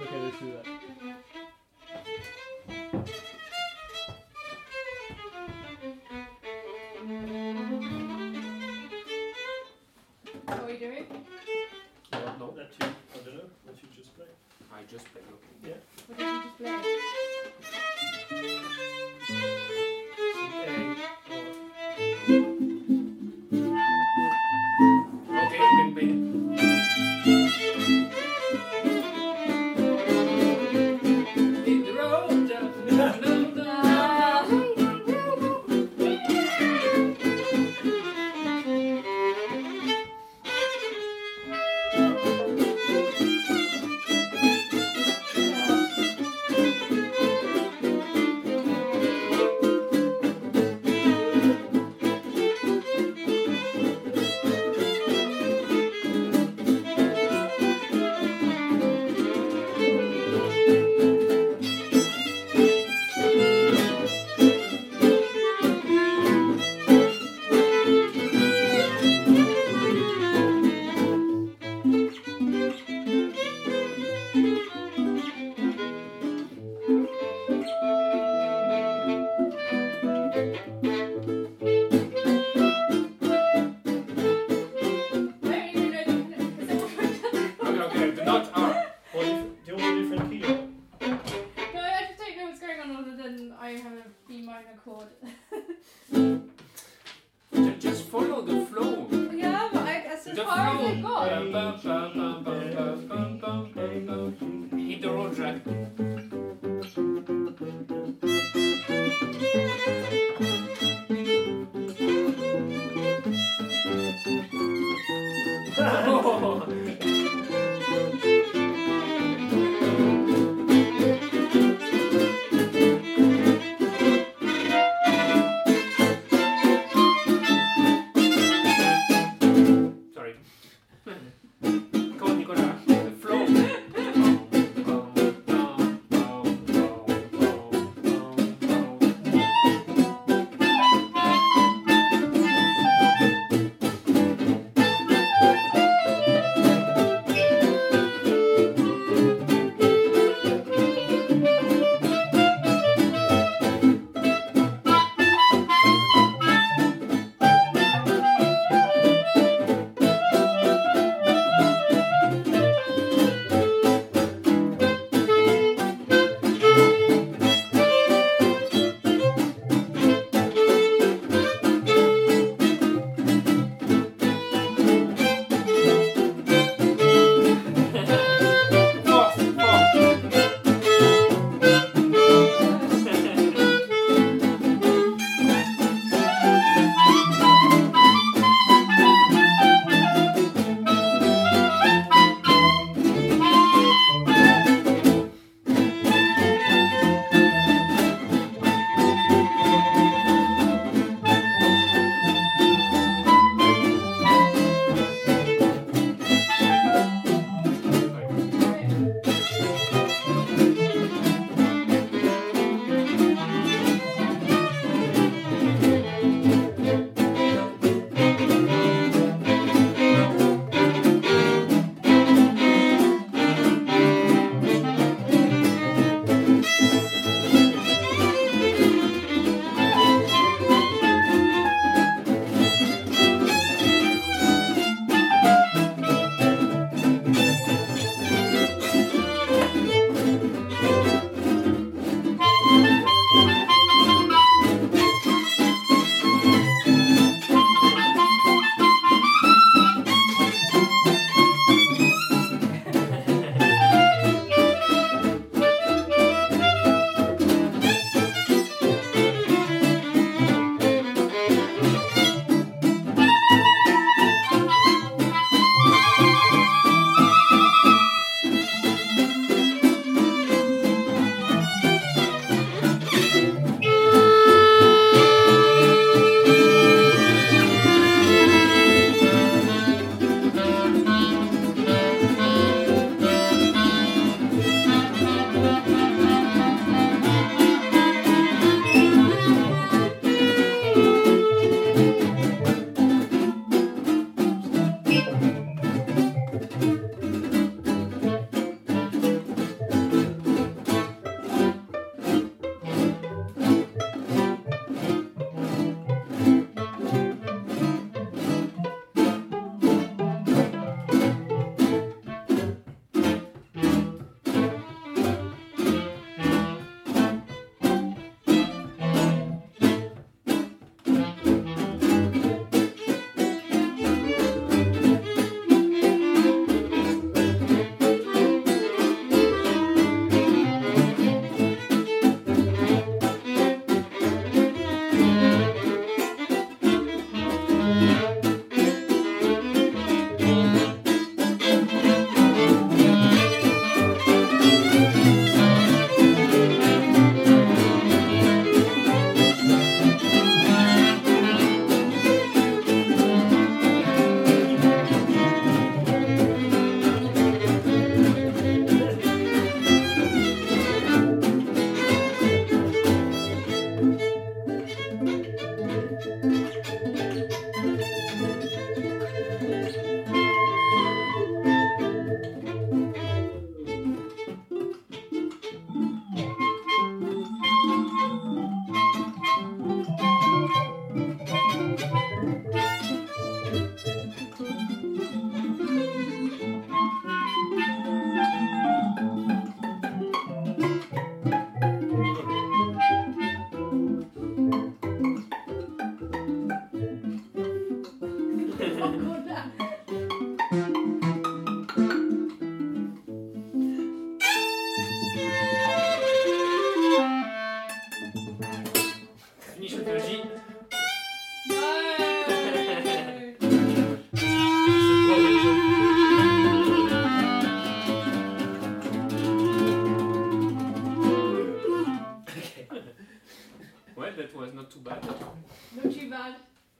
Okay, let's do that. What are we doing? No, that you, I don't know, what you just play. I just play. okay. Yeah. What did you just play?